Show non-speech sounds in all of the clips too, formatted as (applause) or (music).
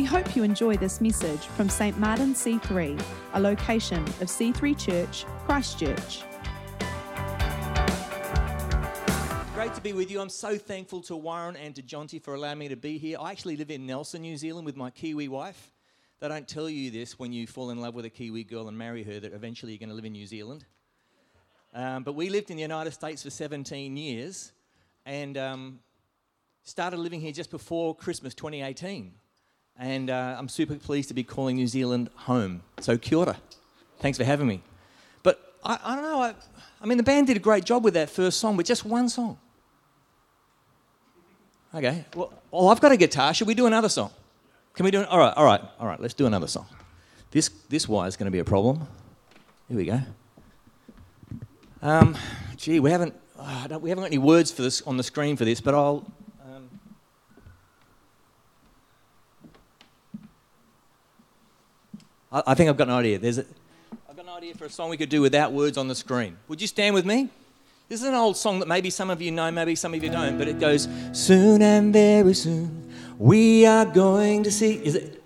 We hope you enjoy this message from St. Martin C3, a location of C3 Church, Christchurch. Great to be with you. I'm so thankful to Warren and to Jonty for allowing me to be here. I actually live in Nelson, New Zealand with my Kiwi wife. They don't tell you this when you fall in love with a Kiwi girl and marry her, that eventually you're going to live in New Zealand. Um, but we lived in the United States for 17 years and um, started living here just before Christmas 2018. And uh, I'm super pleased to be calling New Zealand home. So, kia ora. Thanks for having me. But I, I don't know, I, I mean, the band did a great job with that first song, but just one song. Okay, well, well, I've got a guitar. Should we do another song? Can we do it? All right, all right, all right, let's do another song. This, this wire is going to be a problem. Here we go. Um, gee, we haven't, oh, we haven't got any words for this on the screen for this, but I'll. Um, I, think I've got an idea. There's a, I've got an idea for a song we could do without words on the screen. Would you stand with me? This is an old song that maybe some of you know, maybe some of you don't, but it goes, Soon and very soon we are going to see. Is it?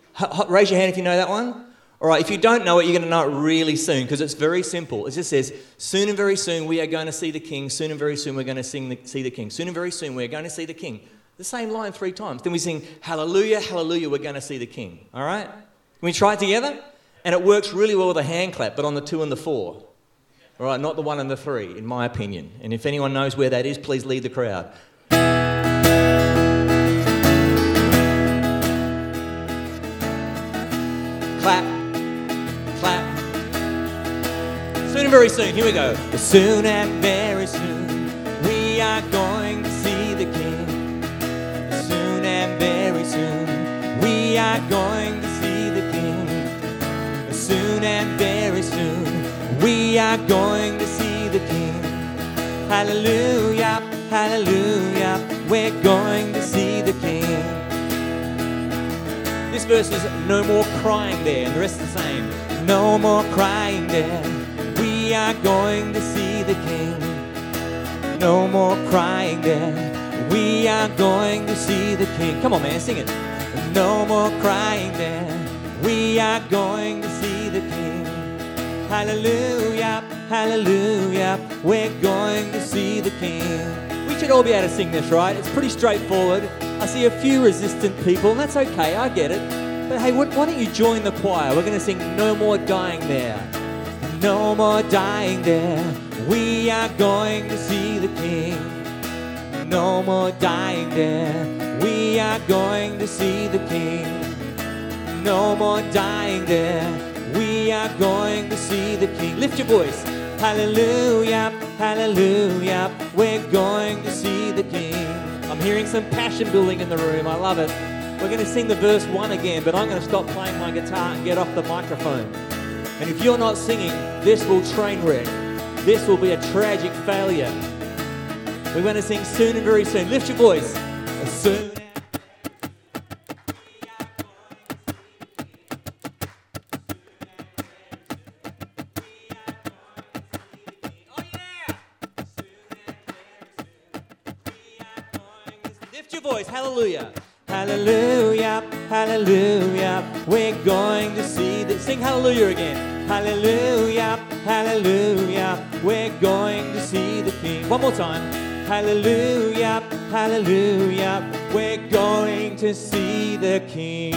Raise your hand if you know that one. All right, if you don't know it, you're going to know it really soon because it's very simple. It just says, Soon and very soon we are going to see the King. Soon and very soon we're going to sing the, see the King. Soon and very soon we're going to see the King. The same line three times. Then we sing, Hallelujah, Hallelujah, we're going to see the King. All right? Can we try it together? And it works really well with a hand clap, but on the two and the four. All right, not the one and the three, in my opinion. And if anyone knows where that is, please lead the crowd. Clap, clap. Soon and very soon, here we go. Soon and very soon, we are going to see the King. Soon and very soon, we are going and very soon, we are going to see the King. Hallelujah, hallelujah, we're going to see the King. This verse is no more crying there, and the rest is the same. No more crying there, we are going to see the King. No more crying there, we are going to see the King. Come on, man, sing it. No more crying there, we are going to see the King. Hallelujah, hallelujah, we're going to see the King. We should all be able to sing this, right? It's pretty straightforward. I see a few resistant people, and that's okay, I get it. But hey, why don't you join the choir? We're going to sing No More Dying There. No more dying there. We are going to see the King. No more dying there. We are going to see the King. No more dying there. We are going to see the King. Lift your voice. Hallelujah, hallelujah. We're going to see the King. I'm hearing some passion building in the room. I love it. We're going to sing the verse one again, but I'm going to stop playing my guitar and get off the microphone. And if you're not singing, this will train wreck. This will be a tragic failure. We're going to sing soon and very soon. Lift your voice. Soon. Hallelujah. Hallelujah, hallelujah. We're going to see this. Sing hallelujah again. Hallelujah, hallelujah. We're going to see the King. One more time. Hallelujah, hallelujah. We're going to see the King.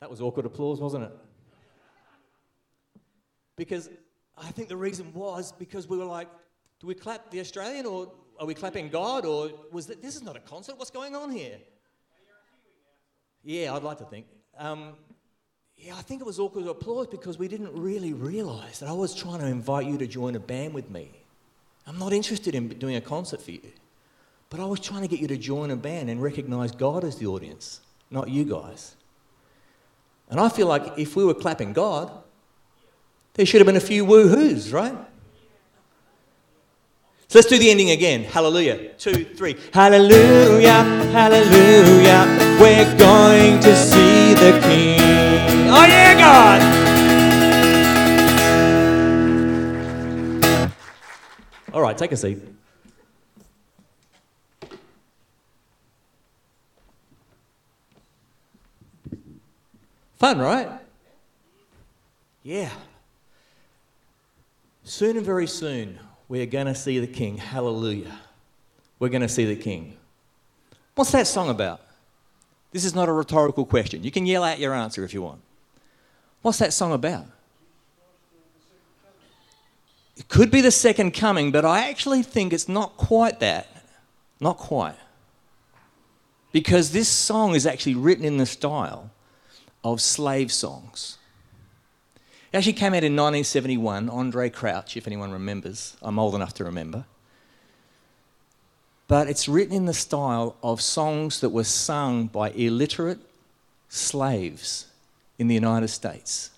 That was awkward applause, wasn't it? Because I think the reason was because we were like, do we clap the Australian or are we clapping God or was that this is not a concert? What's going on here? Yeah, I'd like to think. Um, yeah, I think it was awkward applause because we didn't really realise that I was trying to invite you to join a band with me. I'm not interested in doing a concert for you, but I was trying to get you to join a band and recognise God as the audience, not you guys. And I feel like if we were clapping God, there should have been a few woo-hoos, right? So let's do the ending again. Hallelujah. Two, three. Hallelujah, hallelujah. We're going to see the King. Oh, yeah, God. All right, take a seat. Fun, right? Yeah. Soon and very soon, we're going to see the King. Hallelujah. We're going to see the King. What's that song about? This is not a rhetorical question. You can yell out your answer if you want. What's that song about? It could be the second coming, but I actually think it's not quite that. Not quite. Because this song is actually written in the style of slave songs. It actually came out in 1971, Andraé Crouch, if anyone remembers. I'm old enough to remember. But it's written in the style of songs that were sung by illiterate slaves in the United States.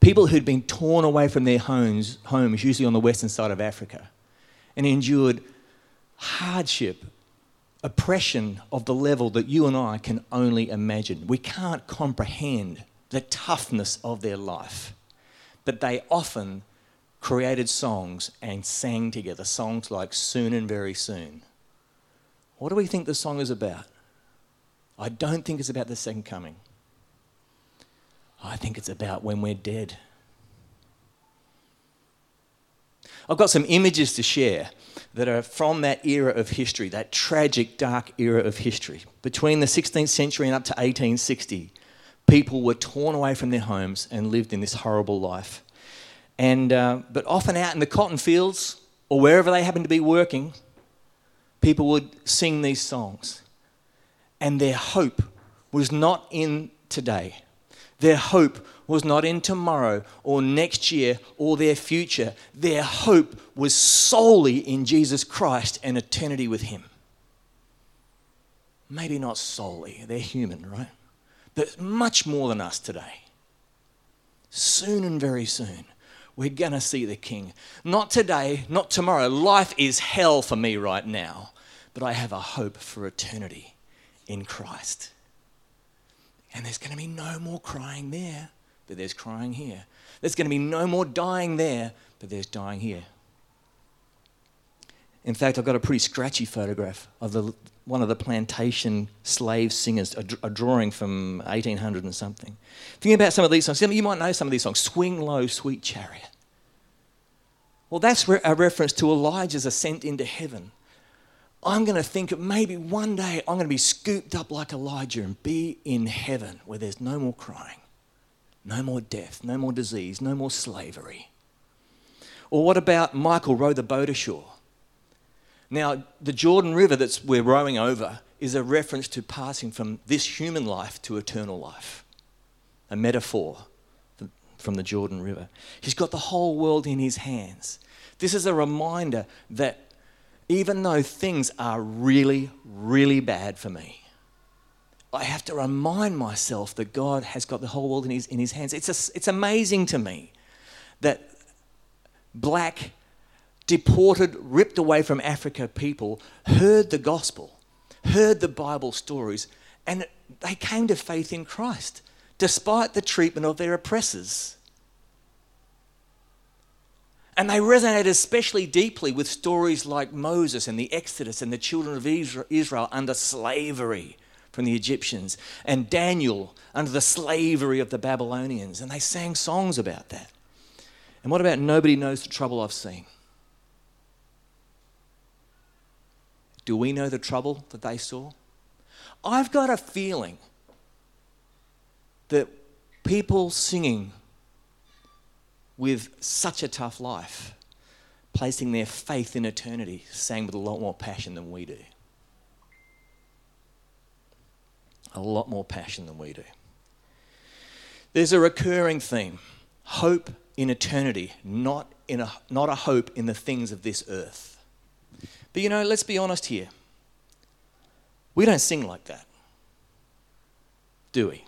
People who'd been torn away from their homes, homes, usually on the western side of Africa, and endured hardship, oppression of the level that you and I can only imagine. We can't comprehend the toughness of their life. But they often created songs and sang together, songs like Soon and Very Soon. What do we think the song is about? I don't think it's about the second coming. I think it's about when we're dead. I've got some images to share that are from that era of history, that tragic, dark era of history. Between the 16th century and up to 1860, people were torn away from their homes and lived in this horrible life. And, uh, but often out in the cotton fields or wherever they happened to be working, people would sing these songs. And their hope was not in today. Their hope was not in tomorrow or next year or their future. Their hope was solely in Jesus Christ and eternity with Him. Maybe not solely, they're human, right? Much more than us today. Soon and very soon, we're going to see the King. Not today, not tomorrow. Life is hell for me right now, but I have a hope for eternity in Christ. And there's going to be no more crying there, but there's crying here. There's going to be no more dying there, but there's dying here. In fact, I've got a pretty scratchy photograph of the, one of the plantation slave singers, a, a, drawing from 1800 and something. Thinking about some of these songs, you might know some of these songs Swing Low, Sweet Chariot. Well, that's a reference to Elijah's ascent into heaven. I'm going to think maybe one day I'm going to be scooped up like Elijah and be in heaven where there's no more crying, no more death, no more disease, no more slavery. Or what about Michael row the boat ashore? Now, the Jordan River that we're rowing over is a reference to passing from this human life to eternal life, a metaphor from the Jordan River. He's got the whole world in his hands. This is a reminder that even though things are really, really bad for me, I have to remind myself that God has got the whole world in his, in his hands. It's, a, it's amazing to me that black, deported, ripped away from Africa people heard the gospel, heard the Bible stories, and they came to faith in Christ despite the treatment of their oppressors. And they resonated especially deeply with stories like Moses and the Exodus and the children of Israel under slavery from the Egyptians, and Daniel under the slavery of the Babylonians. And they sang songs about that. And what about Nobody Knows the Trouble I've Seen? Do we know the trouble that they saw? I've got a feeling that people singing with such a tough life, placing their faith in eternity, sang with a lot more passion than we do. A lot more passion than we do. There's a recurring theme hope in eternity, not, in a, not a hope in the things of this earth. But you know, let's be honest here. We don't sing like that, do we?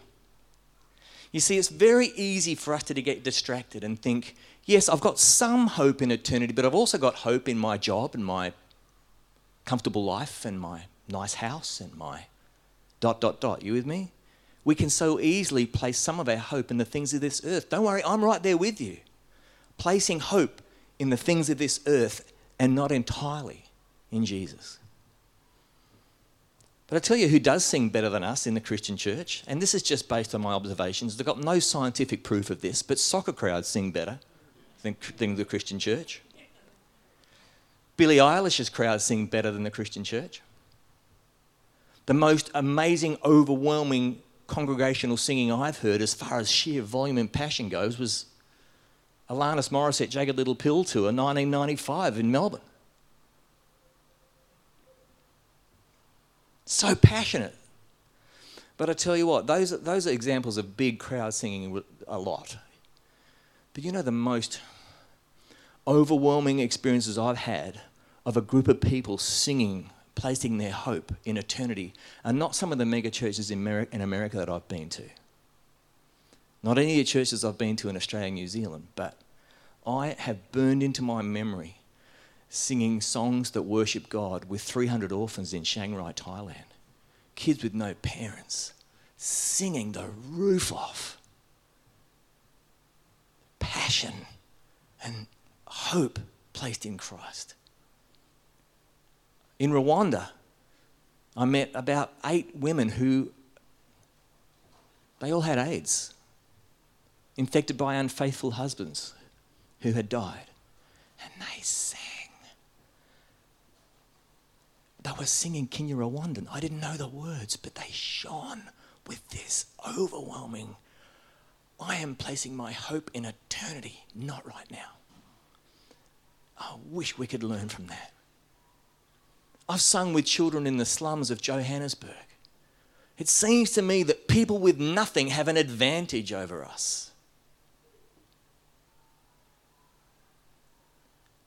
You see, it's very easy for us to get distracted and think, yes, I've got some hope in eternity, but I've also got hope in my job and my comfortable life and my nice house and my dot, dot, dot. You with me? We can so easily place some of our hope in the things of this earth. Don't worry, I'm right there with you. Placing hope in the things of this earth and not entirely in Jesus. But I tell you who does sing better than us in the Christian church, and this is just based on my observations. They've got no scientific proof of this, but soccer crowds sing better than, than the Christian church. Billie Eilish's crowds sing better than the Christian church. The most amazing, overwhelming congregational singing I've heard, as far as sheer volume and passion goes, was Alanis Morissette Jagged Little Pill Tour 1995 in Melbourne. So passionate. But I tell you what, those, those are examples of big crowd singing a lot. But you know, the most overwhelming experiences I've had of a group of people singing, placing their hope in eternity, are not some of the mega churches in America, in America that I've been to. Not any of the churches I've been to in Australia and New Zealand, but I have burned into my memory singing songs that worship God with 300 orphans in Chiang Rai, Thailand. Kids with no parents singing the roof off. Passion and hope placed in Christ. In Rwanda, I met about eight women who they all had AIDS, infected by unfaithful husbands who had died. And they they were singing Kinya Rwandan. I didn't know the words, but they shone with this overwhelming I am placing my hope in eternity, not right now. I wish we could learn from that. I've sung with children in the slums of Johannesburg. It seems to me that people with nothing have an advantage over us.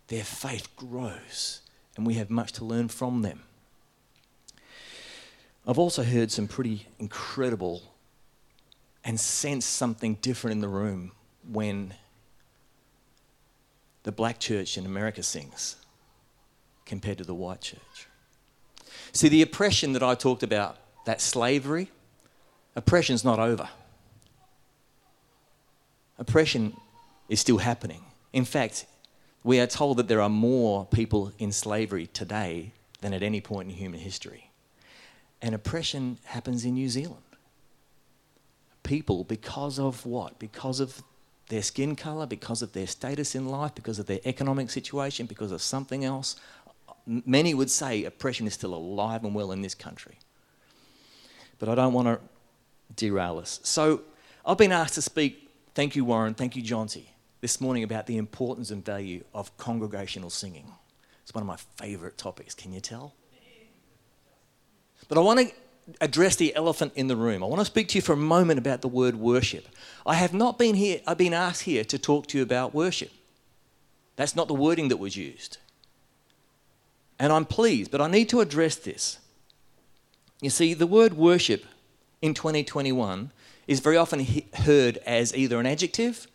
Their faith grows and we have much to learn from them. I've also heard some pretty incredible and sensed something different in the room when the black church in America sings compared to the white church. See, the oppression that I talked about, that slavery, oppression's not over. Oppression is still happening. In fact, we are told that there are more people in slavery today than at any point in human history. And oppression happens in New Zealand. People, because of what? Because of their skin colour, because of their status in life, because of their economic situation, because of something else, many would say oppression is still alive and well in this country. But I don't want to derail us. So I've been asked to speak, thank you, Warren, thank you, Jonty this morning about the importance and value of congregational singing. It's one of my favourite topics, can you tell? But I want to address the elephant in the room. I want to speak to you for a moment about the word worship. I have not been here, I've been asked here to talk to you about worship. That's not the wording that was used. And I'm pleased, but I need to address this. You see, the word worship in 2021 is very often heard as either an adjective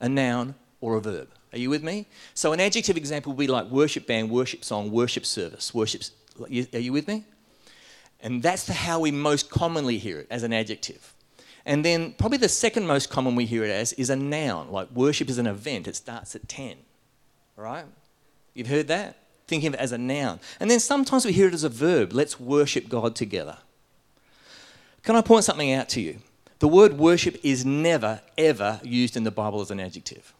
a noun, or a verb. Are you with me? So an adjective example would be like worship band, worship song, worship service. Worship, are you with me? And that's the, how we most commonly hear it as an adjective. And then probably the second most common we hear it as is a noun, like worship is an event, it starts at 10. All right? You've heard that? Thinking of it as a noun. And then sometimes we hear it as a verb, let's worship God together. Can I point something out to you? The word worship is never, ever used in the Bible as an adjective.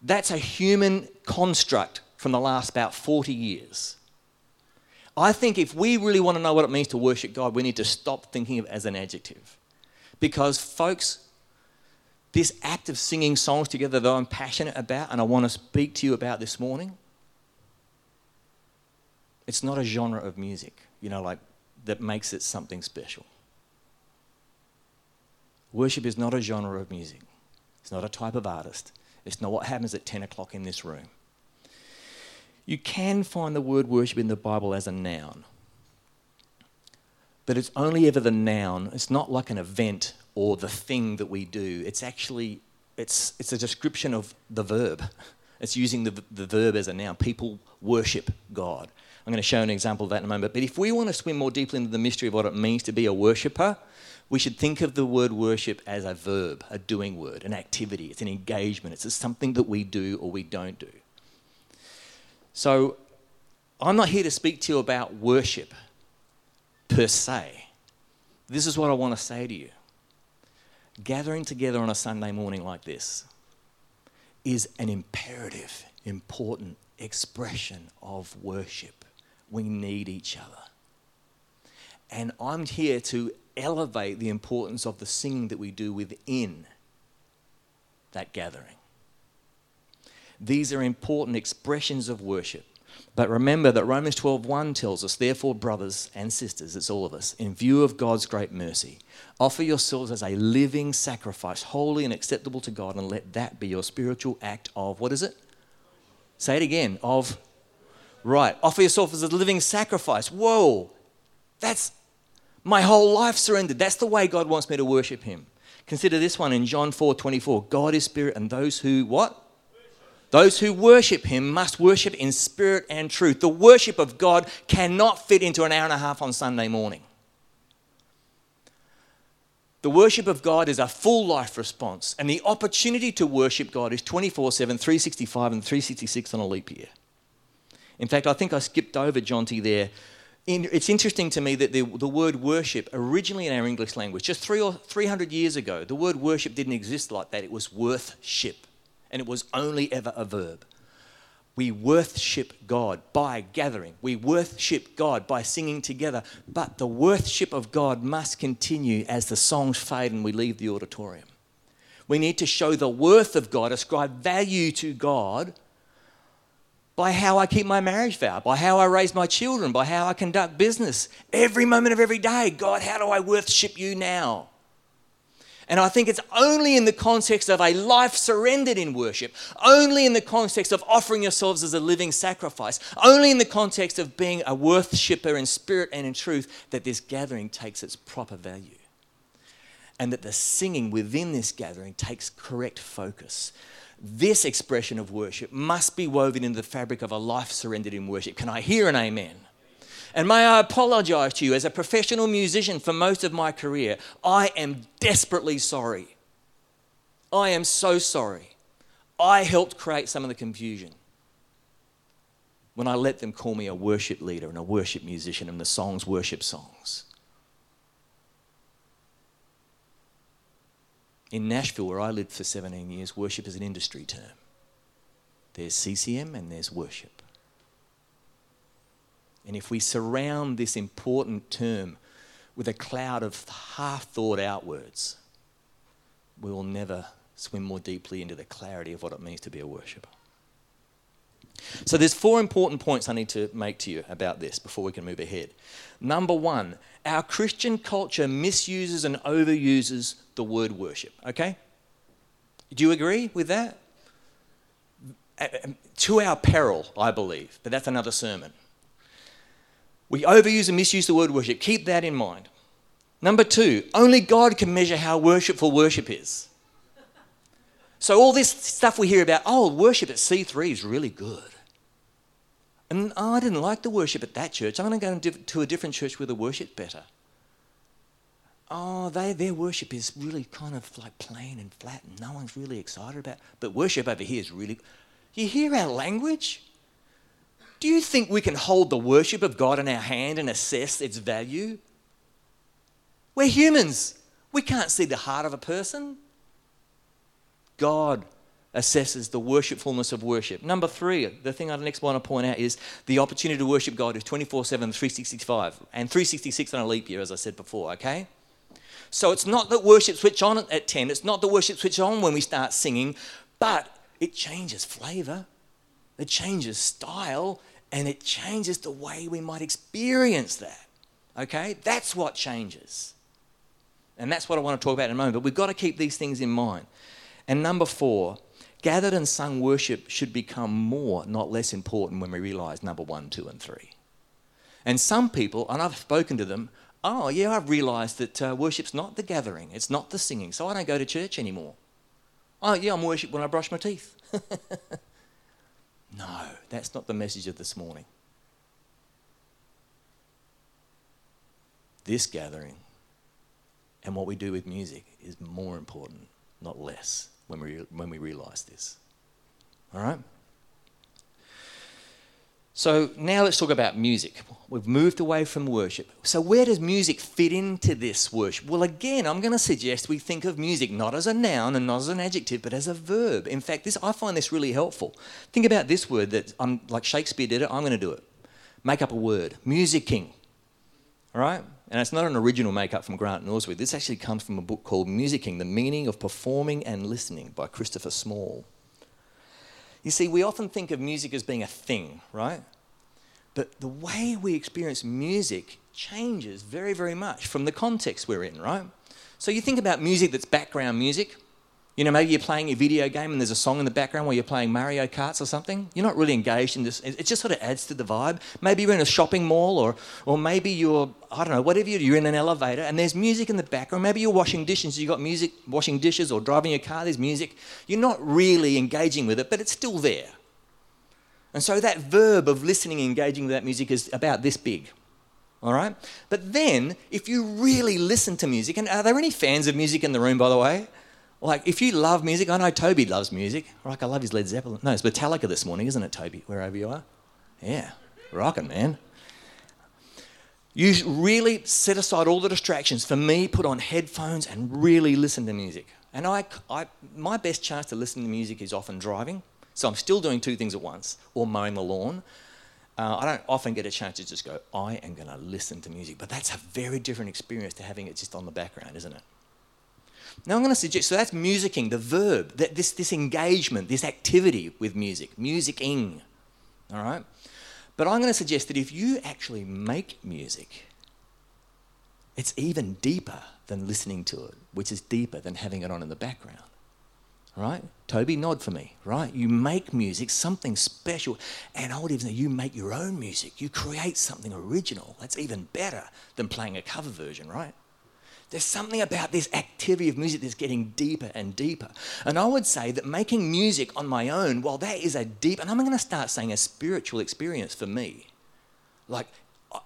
That's a human construct from the last about 40 years. I think if we really want to know what it means to worship God, we need to stop thinking of it as an adjective. Because, folks, this act of singing songs together that I'm passionate about and I want to speak to you about this morning, it's not a genre of music, you know, like that makes it something special. Worship is not a genre of music, it's not a type of artist, it's not what happens at 10 o'clock in this room. You can find the word worship in the Bible as a noun, but it's only ever the noun. It's not like an event or the thing that we do. It's actually it's, it's a description of the verb. (laughs) It's using the, the verb as a noun. People worship God. I'm going to show an example of that in a moment. But if we want to swim more deeply into the mystery of what it means to be a worshipper, we should think of the word worship as a verb, a doing word, an activity. It's an engagement. It's something that we do or we don't do. So I'm not here to speak to you about worship. per se. This is what I want to say to you. Gathering together on a Sunday morning like this is an imperative, important expression of worship. We need each other. And I'm here to elevate the importance of the singing that we do within that gathering. These are important expressions of worship. But remember that Romans 12:1 tells us, therefore, brothers and sisters, it's all of us, in view of God's great mercy, offer yourselves as a living sacrifice, holy and acceptable to God, and let that be your spiritual act of what is it? Say it again, of right. Offer yourself as a living sacrifice. Whoa, that's my whole life surrendered. That's the way God wants me to worship Him. Consider this one in John 4 24. God is spirit, and those who what? Those who worship him must worship in spirit and truth. The worship of God cannot fit into an hour and a half on Sunday morning. The worship of God is a full life response, and the opportunity to worship God is 24 7, 365, and 366 on a leap year. In fact, I think I skipped over Jonty there. In, it's interesting to me that the, the word worship, originally in our English language, just three or 300 years ago, the word worship didn't exist like that. It was worthship and it was only ever a verb. We worship God by gathering. We worship God by singing together. But the worship of God must continue as the songs fade and we leave the auditorium. We need to show the worth of God, ascribe value to God by how I keep my marriage vow, by how I raise my children, by how I conduct business. Every moment of every day, God, how do I worship you now? And I think it's only in the context of a life surrendered in worship, only in the context of offering yourselves as a living sacrifice, only in the context of being a worshipper in spirit and in truth, that this gathering takes its proper value. And that the singing within this gathering takes correct focus. This expression of worship must be woven into the fabric of a life surrendered in worship. Can I hear an amen? And may I apologize to you as a professional musician for most of my career. I am desperately sorry. I am so sorry. I helped create some of the confusion when I let them call me a worship leader and a worship musician and the songs worship songs. In Nashville, where I lived for 17 years, worship is an industry term. There's CCM and there's worship. And if we surround this important term with a cloud of half thought out words, we will never swim more deeply into the clarity of what it means to be a worshiper. So there's four important points I need to make to you about this before we can move ahead. Number 1, our Christian culture misuses and overuses the word worship, okay? Do you agree with that? To our peril, I believe, but that's another sermon. We overuse and misuse the word worship. Keep that in mind. Number two, only God can measure how worshipful worship is. So, all this stuff we hear about, oh, worship at C3 is really good. And oh, I didn't like the worship at that church. I'm going to go to a different church where the worship's better. Oh, they, their worship is really kind of like plain and flat and no one's really excited about. it. But worship over here is really. You hear our language? Do you think we can hold the worship of God in our hand and assess its value? We're humans. We can't see the heart of a person. God assesses the worshipfulness of worship. Number three, the thing I next want to point out is the opportunity to worship God is 24 7, 365, and 366 on a leap year, as I said before, okay? So it's not that worship switch on at 10, it's not the worship switch on when we start singing, but it changes flavor, it changes style, and it changes the way we might experience that. Okay? That's what changes. And that's what I want to talk about in a moment. But we've got to keep these things in mind. And number four, gathered and sung worship should become more, not less important when we realize number one, two, and three. And some people, and I've spoken to them, oh, yeah, I've realized that uh, worship's not the gathering, it's not the singing, so I don't go to church anymore. Oh, yeah, I'm worship when I brush my teeth. (laughs) No, that's not the message of this morning. This gathering and what we do with music is more important, not less, when we, when we realize this. All right? So now let's talk about music. We've moved away from worship. So, where does music fit into this worship? Well, again, I'm going to suggest we think of music not as a noun and not as an adjective, but as a verb. In fact, this I find this really helpful. Think about this word that I'm like Shakespeare did it. I'm going to do it. Make up a word. Musicking. All right? And it's not an original make up from Grant Norsworthy. This actually comes from a book called Musicking: The Meaning of Performing and Listening by Christopher Small. You see, we often think of music as being a thing, right? But the way we experience music changes very, very much from the context we're in, right? So you think about music that's background music. You know, maybe you're playing a video game and there's a song in the background while you're playing Mario Karts or something. You're not really engaged in this. It just sort of adds to the vibe. Maybe you're in a shopping mall or, or maybe you're, I don't know, whatever you do, you're in an elevator and there's music in the background. Maybe you're washing dishes, you've got music, washing dishes or driving your car, there's music. You're not really engaging with it, but it's still there. And so that verb of listening and engaging with that music is about this big. All right? But then, if you really listen to music, and are there any fans of music in the room, by the way? Like, if you love music, I know Toby loves music. Like, I love his Led Zeppelin. No, it's Metallica this morning, isn't it, Toby? Wherever you are. Yeah, rocking, man. You really set aside all the distractions. For me, put on headphones and really listen to music. And I, I, my best chance to listen to music is often driving. So I'm still doing two things at once, or mowing the lawn. Uh, I don't often get a chance to just go, I am going to listen to music. But that's a very different experience to having it just on the background, isn't it? Now I'm going to suggest, so that's musicking, the verb, that this, this engagement, this activity with music, musicking, all right? But I'm going to suggest that if you actually make music, it's even deeper than listening to it, which is deeper than having it on in the background. Right? Toby, nod for me, right? You make music, something special. And I would even say you make your own music. You create something original. That's even better than playing a cover version, right? There's something about this activity of music that's getting deeper and deeper. And I would say that making music on my own, well, that is a deep, and I'm going to start saying a spiritual experience for me. Like,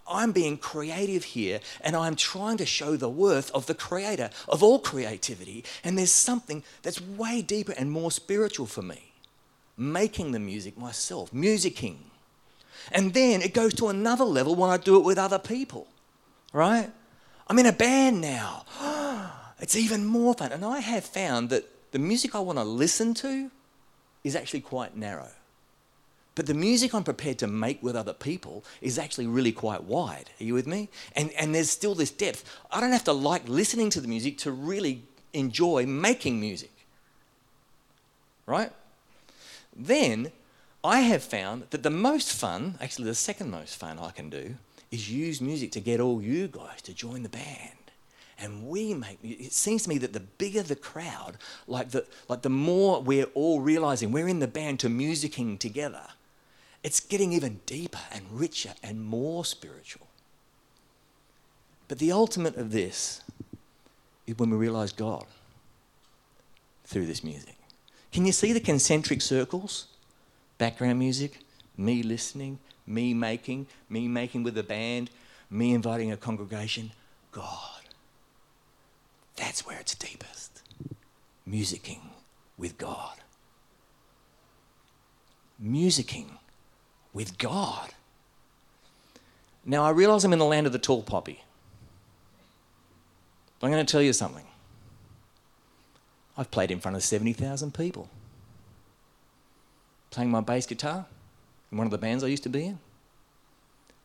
I'm being creative here and I'm trying to show the worth of the creator of all creativity. And there's something that's way deeper and more spiritual for me. Making the music myself, musicking. And then it goes to another level when I do it with other people, right? I'm in a band now. (gasps) it's even more fun. And I have found that the music I want to listen to is actually quite narrow. But the music I'm prepared to make with other people is actually really quite wide. Are you with me? And, and there's still this depth. I don't have to like listening to the music to really enjoy making music. Right? Then I have found that the most fun, actually, the second most fun I can do, is use music to get all you guys to join the band. And we make it seems to me that the bigger the crowd, like the like the more we're all realizing we're in the band to musicking together, it's getting even deeper and richer and more spiritual. But the ultimate of this is when we realize God through this music. Can you see the concentric circles? Background music, me listening, me making, me making with a band, me inviting a congregation, God. That's where it's deepest. Musicking with God. Musicking with God. Now, I realize I'm in the land of the tall poppy. But I'm going to tell you something. I've played in front of 70,000 people. Playing my bass guitar, in one of the bands I used to be in.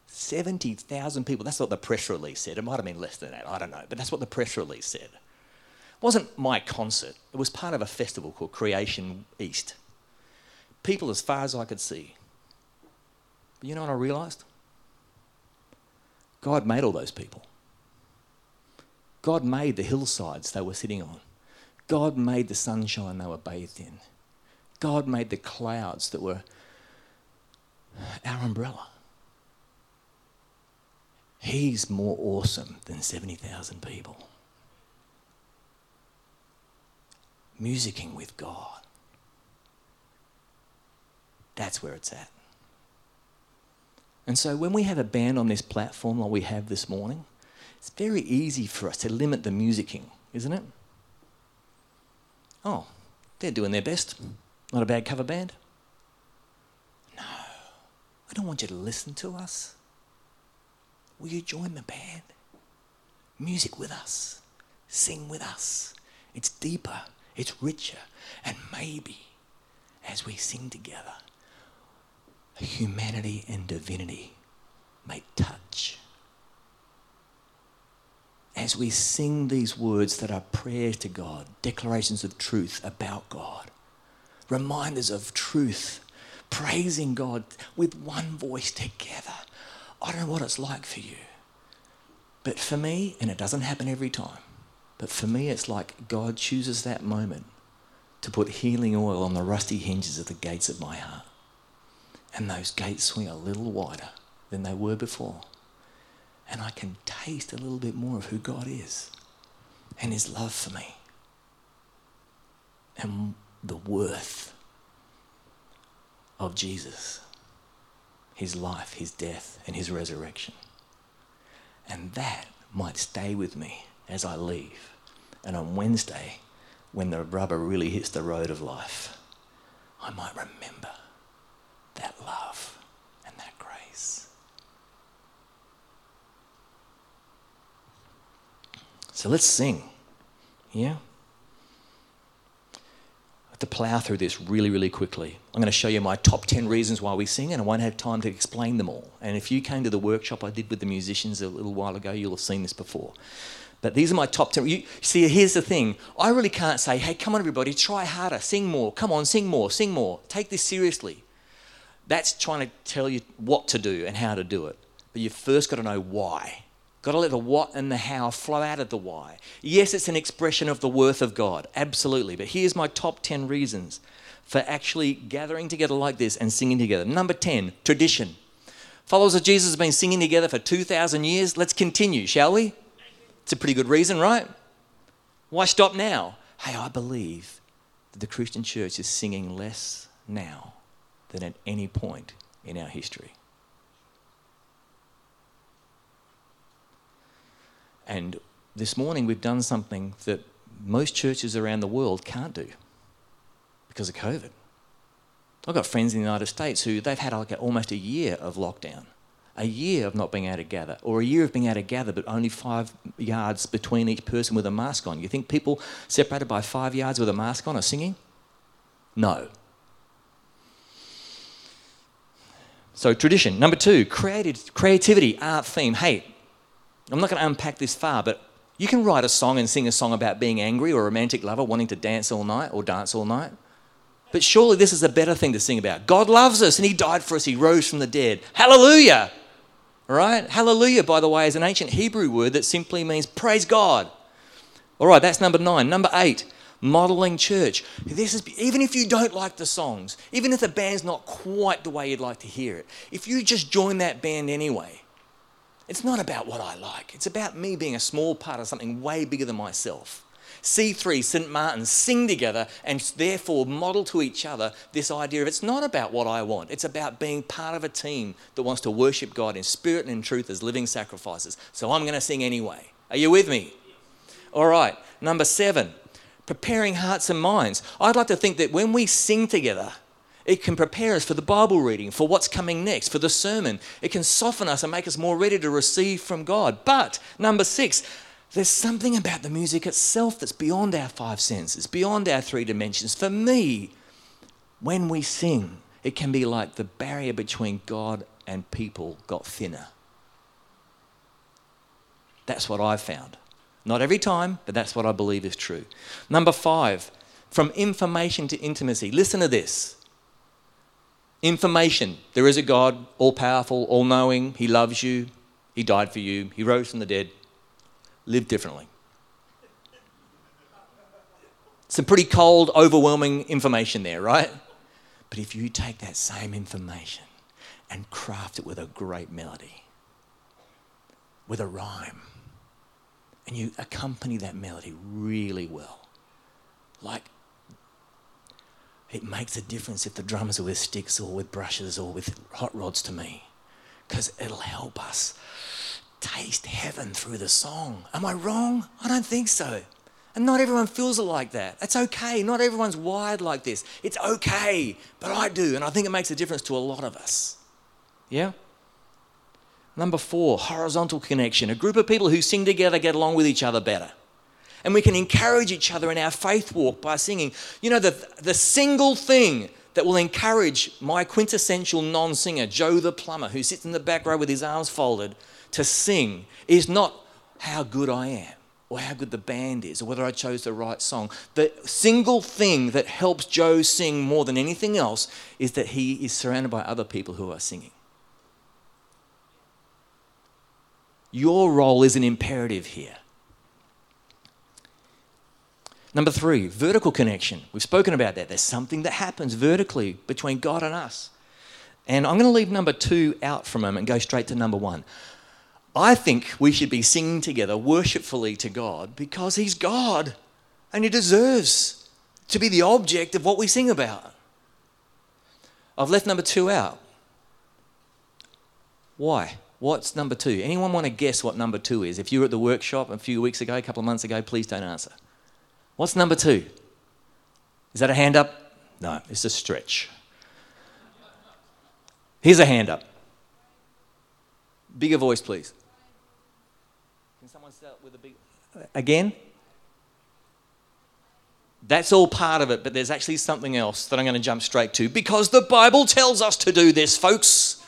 70,000 people. That's what the press release said. It might have been less than that. I don't know. But that's what the press release said. It wasn't my concert, it was part of a festival called Creation East. People as far as I could see. But you know what I realised? God made all those people. God made the hillsides they were sitting on. God made the sunshine they were bathed in. God made the clouds that were our umbrella. He's more awesome than 70,000 people. Musicking with God. That's where it's at. And so when we have a band on this platform like we have this morning, it's very easy for us to limit the musicking, isn't it? Oh, they're doing their best. Not a bad cover band. I don't want you to listen to us. Will you join the band? Music with us. Sing with us. It's deeper, it's richer, and maybe as we sing together, humanity and divinity may touch. As we sing these words that are prayers to God, declarations of truth about God, reminders of truth, praising God with one voice together. I don't know what it's like for you. But for me, and it doesn't happen every time, but for me, it's like God chooses that moment to put healing oil on the rusty hinges of the gates of my heart. And those gates swing a little wider than they were before. And I can taste a little bit more of who God is and His love for me and the worth of Jesus, His life, His death, and His resurrection. And that might stay with me as I leave. And on Wednesday, when the rubber really hits the road of life, I might remember that love and that grace. So let's sing. Yeah? To plow through this really, really quickly. I'm going to show you my top 10 reasons why we sing, and I won't have time to explain them all. And if you came to the workshop I did with the musicians a little while ago, you'll have seen this before. But these are my top 10. You, see, here's the thing I really can't say, hey, come on, everybody, try harder, sing more, come on, sing more, sing more, take this seriously. That's trying to tell you what to do and how to do it. But you've first got to know why. Got to let the what and the how flow out of the why. Yes, it's an expression of the worth of God, absolutely. But here's my top 10 reasons for actually gathering together like this and singing together. Number 10, tradition. Followers of Jesus have been singing together for 2,000 years. Let's continue, shall we? It's a pretty good reason, right? Why stop now? Hey, I believe that the Christian church is singing less now than at any point in our history. And this morning we've done something that most churches around the world can't do because of COVID. I've got friends in the United States who they've had like almost a year of lockdown, a year of not being able to gather, or a year of being able to gather but only five yards between each person with a mask on. You think people separated by five yards with a mask on are singing? No. So tradition. Number two, creative, creativity, art theme. Hey, I'm not going to unpack this far, but you can write a song and sing a song about being angry or a romantic lover wanting to dance all night or dance all night. But surely this is a better thing to sing about. God loves us and He died for us. He rose from the dead. Hallelujah! All right? Hallelujah, by the way, is an ancient Hebrew word that simply means praise God. All right, that's number nine. Number eight, modeling church. This is even if you don't like the songs, even if the band's not quite the way you'd like to hear it, if you just join that band anyway, it's not about what I like. It's about me being a small part of something way bigger than myself. C3, St. Martin's sing together and therefore model to each other this idea of it's not about what I want. It's about being part of a team that wants to worship God in spirit and in truth as living sacrifices. So I'm going to sing anyway. Are you with me? All right. Number seven, preparing hearts and minds. I'd like to think that when we sing together, it can prepare us for the Bible reading, for what's coming next, for the sermon. It can soften us and make us more ready to receive from God. But, number six, there's something about the music itself that's beyond our five senses, beyond our three dimensions. For me, when we sing, it can be like the barrier between God and people got thinner. That's what I've found. Not every time, but that's what I believe is true. Number five, from information to intimacy. Listen to this information. There is a God, all powerful, all knowing. He loves you. He died for you. He rose from the dead. Live differently. Some pretty cold, overwhelming information there, right? But if you take that same information and craft it with a great melody, with a rhyme, and you accompany that melody really well, like it makes a difference if the drums are with sticks or with brushes or with hot rods to me, because it'll help us taste heaven through the song. Am I wrong? I don't think so. And not everyone feels it like that. That's okay. Not everyone's wired like this. It's okay, but I do, and I think it makes a difference to a lot of us. Yeah? Number four, horizontal connection. A group of people who sing together get along with each other better. And we can encourage each other in our faith walk by singing. You know, the, the single thing that will encourage my quintessential non singer, Joe the plumber, who sits in the back row with his arms folded, to sing is not how good I am or how good the band is or whether I chose the right song. The single thing that helps Joe sing more than anything else is that he is surrounded by other people who are singing. Your role is an imperative here. Number three, vertical connection. We've spoken about that. There's something that happens vertically between God and us. And I'm going to leave number two out for a moment and go straight to number one. I think we should be singing together worshipfully to God because He's God and He deserves to be the object of what we sing about. I've left number two out. Why? What's number two? Anyone want to guess what number two is? If you were at the workshop a few weeks ago, a couple of months ago, please don't answer. What's number two? Is that a hand up? No, it's a stretch. Here's a hand up. Bigger voice, please. Can someone start with a big. Again? That's all part of it, but there's actually something else that I'm going to jump straight to because the Bible tells us to do this, folks.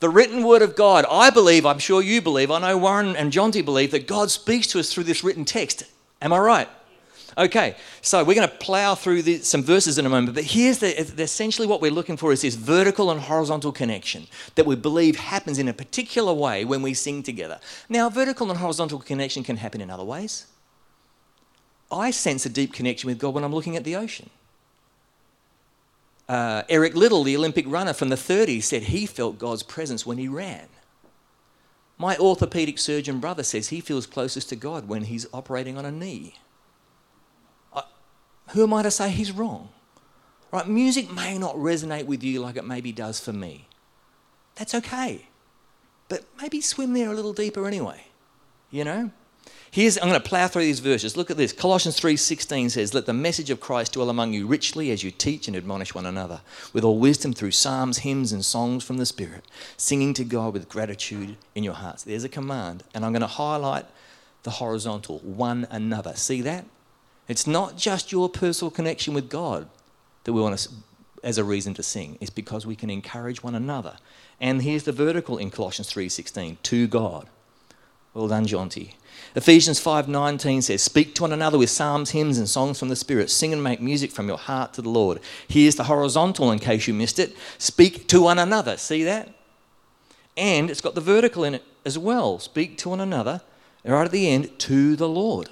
The written word of God, I believe, I'm sure you believe, I know Warren and Jonty believe that God speaks to us through this written text. Am I right? Okay, so we're going to plow through the, some verses in a moment, but here's the, essentially what we're looking for is this vertical and horizontal connection that we believe happens in a particular way when we sing together. Now, vertical and horizontal connection can happen in other ways. I sense a deep connection with God when I'm looking at the ocean. Uh, Eric Liddell, the Olympic runner from the 30s, said he felt God's presence when he ran. My orthopedic surgeon brother says he feels closest to God when he's operating on a knee. who am I to say he's wrong? Right? Music may not resonate with you like it maybe does for me. That's okay. But maybe swim there a little deeper anyway. You know? Here's, I'm going to plow through these verses. Look at this. Colossians 3.16 says, Let the message of Christ dwell among you richly as you teach and admonish one another, with all wisdom through psalms, hymns, and songs from the Spirit, singing to God with gratitude in your hearts. There's a command. And I'm going to highlight the horizontal, one another. See that? It's not just your personal connection with God that we want to, as a reason to sing. It's because we can encourage one another. And here's the vertical in Colossians 3.16, to God. Well done, Jonty. Ephesians 5:19 says, "Speak to one another with psalms, hymns, and songs from the Spirit. Sing and make music from your heart to the Lord." Here's the horizontal, in case you missed it. Speak to one another. See that? And it's got the vertical in it as well. Speak to one another. and Right at the end, to the Lord.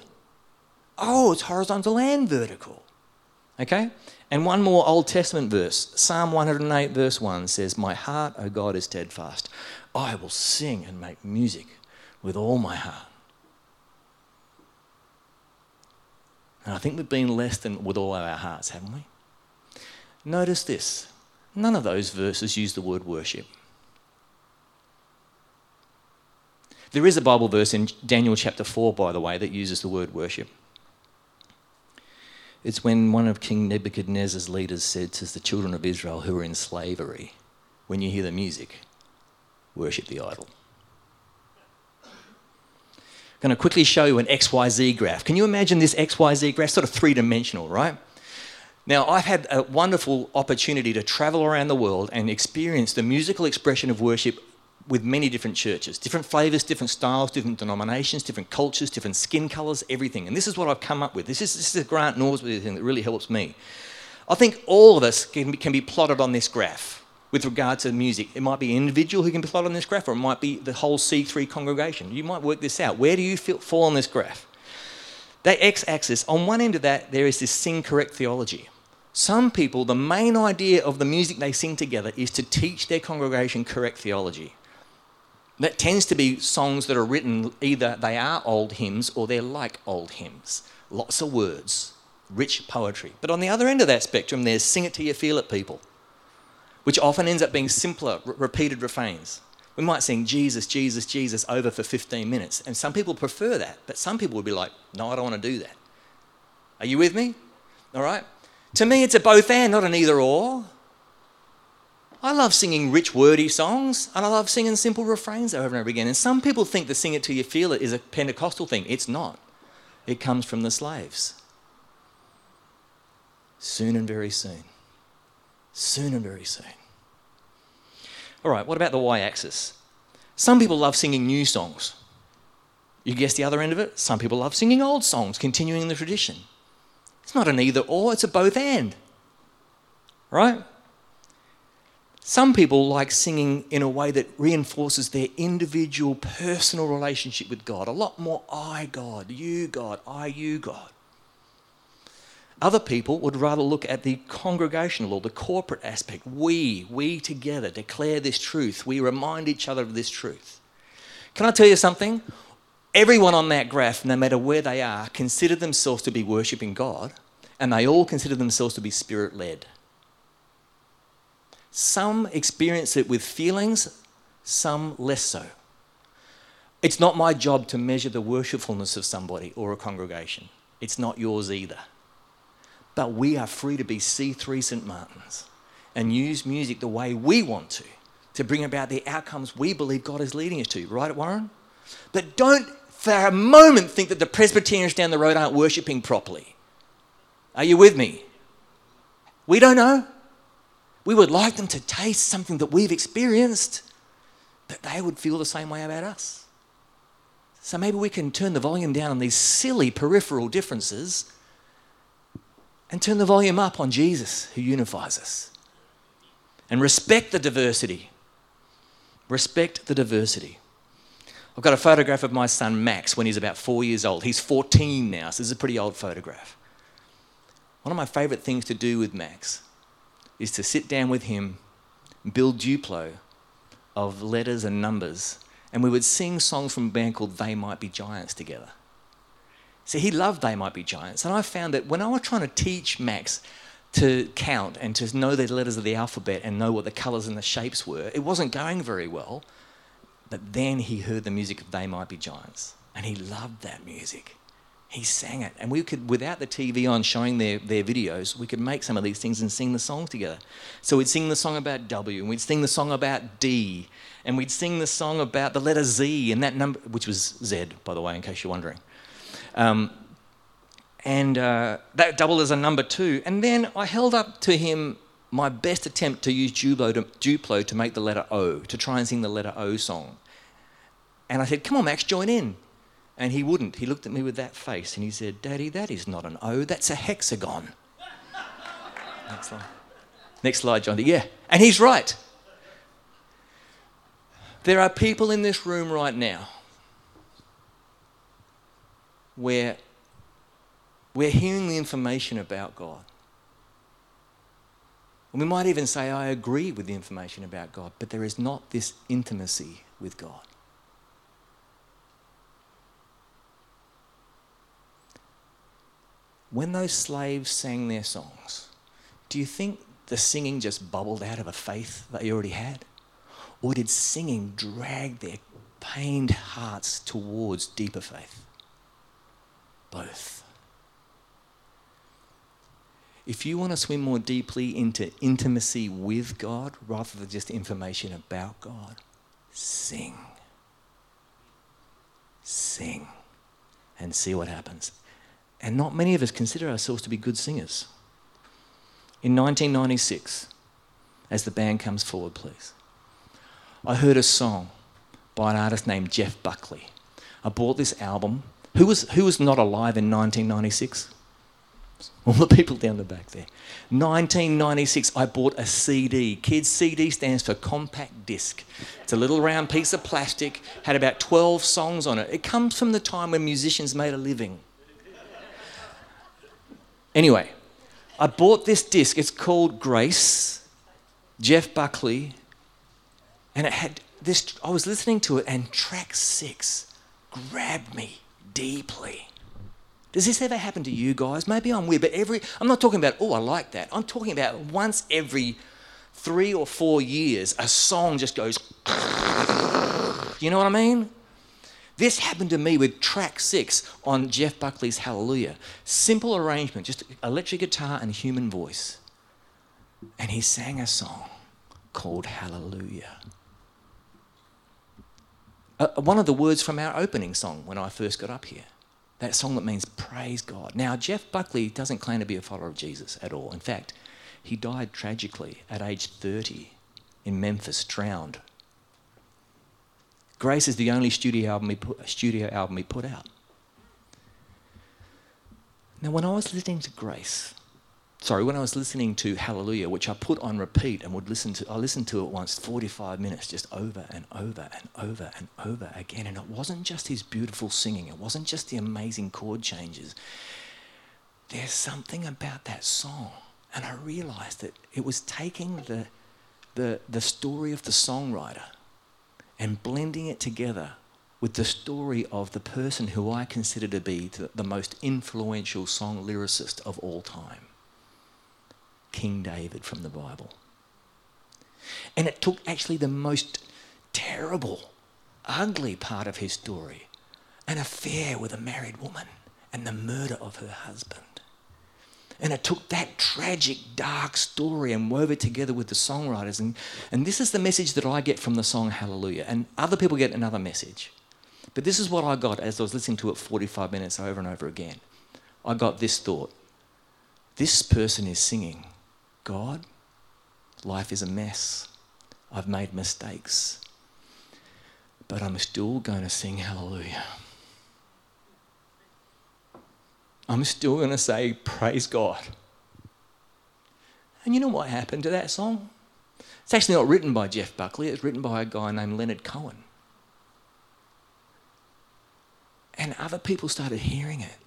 Oh, it's horizontal and vertical. Okay? And one more Old Testament verse. Psalm 108, verse 1 says, My heart, O God, is steadfast. I will sing and make music with all my heart. And I think we've been less than with all of our hearts, haven't we? Notice this none of those verses use the word worship. There is a Bible verse in Daniel chapter 4, by the way, that uses the word worship. It's when one of King Nebuchadnezzar's leaders said to the children of Israel who were in slavery, When you hear the music, worship the idol going to quickly show you an XYZ graph. Can you imagine this XYZ graph? Sort of three dimensional, right? Now, I've had a wonderful opportunity to travel around the world and experience the musical expression of worship with many different churches, different flavors, different styles, different denominations, different cultures, different skin colors, everything. And this is what I've come up with. This is, this is a Grant Norsworthy thing that really helps me. I think all of us can be, can be plotted on this graph with regard to music. It might be an individual who can plotted on this graph, or it might be the whole C3 congregation. You might work this out. Where do you feel, fall on this graph? That x axis, on one end of that, there is this sing correct theology. Some people, the main idea of the music they sing together is to teach their congregation correct theology. That tends to be songs that are written either they are old hymns or they're like old hymns. Lots of words, rich poetry. But on the other end of that spectrum, there's sing it till you feel it people which often ends up being simpler, r- repeated refrains. We might sing Jesus, Jesus, Jesus over for 15 minutes, and some people prefer that, but some people would be like, no, I don't want to do that. Are you with me? All right? To me, it's a both and, not an either or. I love singing rich, wordy songs, and I love singing simple refrains over and over again. And some people think the sing it till you feel it is a Pentecostal thing. It's not, it comes from the slaves. Soon and very soon. Soon and very soon. All right, what about the y axis? Some people love singing new songs. You guess the other end of it? Some people love singing old songs, continuing the tradition. It's not an either or, it's a both and. Right? Some people like singing in a way that reinforces their individual personal relationship with God. A lot more I, God, you, God, I, you, God. Other people would rather look at the congregational or the corporate aspect. We, we together declare this truth. We remind each other of this truth. Can I tell you something? Everyone on that graph, no matter where they are, consider themselves to be worshipping God, and they all consider themselves to be spirit led. Some experience it with feelings, some less so. It's not my job to measure the worshipfulness of somebody or a congregation. It's not yours either. But we are free to be C3 St. Martin's and use music the way we want to, to bring about the outcomes we believe God is leading us to. Right, Warren? But don't for a moment think that the Presbyterians down the road aren't worshipping properly. Are you with me? We don't know. We would like them to taste something that we've experienced, that they would feel the same way about us. So maybe we can turn the volume down on these silly peripheral differences and turn the volume up on Jesus who unifies us. And respect the diversity. Respect the diversity. I've got a photograph of my son Max when he's about four years old. He's 14 now, so this is a pretty old photograph. One of my favourite things to do with Max is to sit down with him, build Duplo of letters and numbers, and we would sing songs from a band called They Might Be Giants together. See, he loved They Might Be Giants, and I found that when I was trying to teach Max to count and to know the letters of the alphabet and know what the colours and the shapes were, it wasn't going very well. But then he heard the music of They Might Be Giants, and he loved that music he sang it. And we could, without the TV on showing their, their videos, we could make some of these things and sing the song together. So we'd sing the song about W, and we'd sing the song about D, and we'd sing the song about the letter Z, and that number, which was Z, by the way, in case you're wondering. Um, and uh, that doubled as a number two. And then I held up to him my best attempt to use Duplo to, Duplo to make the letter O, to try and sing the letter O song. And I said, Come on, Max, join in. And he wouldn't. He looked at me with that face and he said, Daddy, that is not an O, that's a hexagon. (laughs) Next slide. Next slide, John. Yeah. And he's right. There are people in this room right now where we're hearing the information about God. And we might even say, I agree with the information about God, but there is not this intimacy with God. when those slaves sang their songs, do you think the singing just bubbled out of a faith they already had? Or did singing drag their pained hearts towards deeper faith? Both. If you want to swim more deeply into intimacy with God rather than just information about God, sing. Sing and see what happens. And not many of us consider ourselves to be good singers. In 1996, as the band comes forward, please, I heard a song by an artist named Jeff Buckley. I bought this album. Who was, who was not alive in 1996? All the people down the back there. 1996, I bought a CD. Kids, CD stands for compact disc. It's a little round piece of plastic, had about 12 songs on it. It comes from the time when musicians made a living. Anyway, I bought this disc. It's called Grace, Jeff Buckley, and it had this. I was listening to it, and track six grabbed me deeply. Does this ever happen to you guys? Maybe I'm weird, but every I'm not talking about oh I like that. I'm talking about once every three or four years, a song just goes. (laughs) You know what I mean? This happened to me with track six on Jeff Buckley's Hallelujah. Simple arrangement, just electric guitar and human voice. And he sang a song called Hallelujah. Uh, one of the words from our opening song when I first got up here. That song that means praise God. Now, Jeff Buckley doesn't claim to be a follower of Jesus at all. In fact, he died tragically at age 30 in Memphis, drowned. Grace is the only studio album he put, studio album he put out. Now, when I was listening to Grace, sorry, when I was listening to Hallelujah, which I put on repeat and would listen to, I listened to it once 45 minutes, just over and over and over and over again. And it wasn't just his beautiful singing, it wasn't just the amazing chord changes. There's something about that song. And I realized that it was taking the, the, the story of the songwriter and blending it together with the story of the person who I consider to be the, the most influential song lyricist of all time King David from the Bible. And it took actually the most terrible, ugly part of his story an affair with a married woman and the murder of her husband. And it took that tragic, dark story and wove it together with the songwriters. And, and this is the message that I get from the song Hallelujah. And other people get another message. But this is what I got as I was listening to it 45 minutes over and over again. I got this thought this person is singing, God, life is a mess. I've made mistakes. But I'm still going to sing hallelujah. I'm still going to say, Praise God. And you know what happened to that song? It's actually not written by Jeff Buckley, it's written by a guy named Leonard Cohen. And other people started hearing it.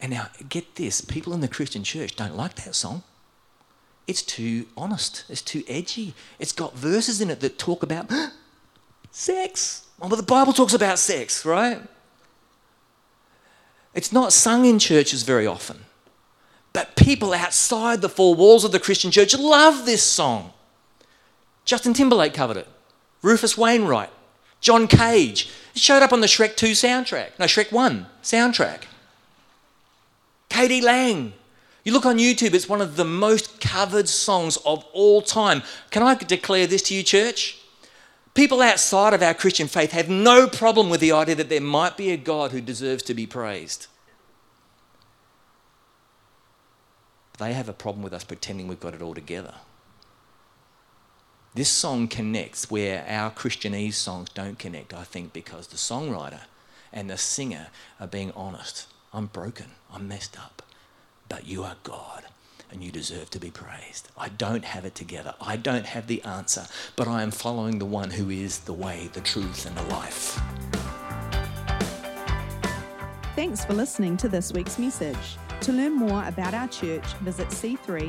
And now, get this people in the Christian church don't like that song. It's too honest, it's too edgy. It's got verses in it that talk about (gasps) sex. Well, the Bible talks about sex, right? It's not sung in churches very often. But people outside the four walls of the Christian church love this song. Justin Timberlake covered it. Rufus Wainwright, John Cale. It showed up on the Shrek 2 soundtrack. No, Shrek 1 soundtrack. k.d. lang. You look on YouTube, it's one of the most covered songs of all time. Can I declare this to you, church? People outside of our Christian faith have no problem with the idea that there might be a God who deserves to be praised. They have a problem with us pretending we've got it all together. This song connects where our Christianese songs don't connect, I think, because the songwriter and the singer are being honest. I'm broken, I'm messed up, but you are God and you deserve to be praised. I don't have it together. I don't have the answer, but I am following the one who is the way, the truth, and the life. Thanks for listening to this week's message. To learn more about our church, visit c3chch.org.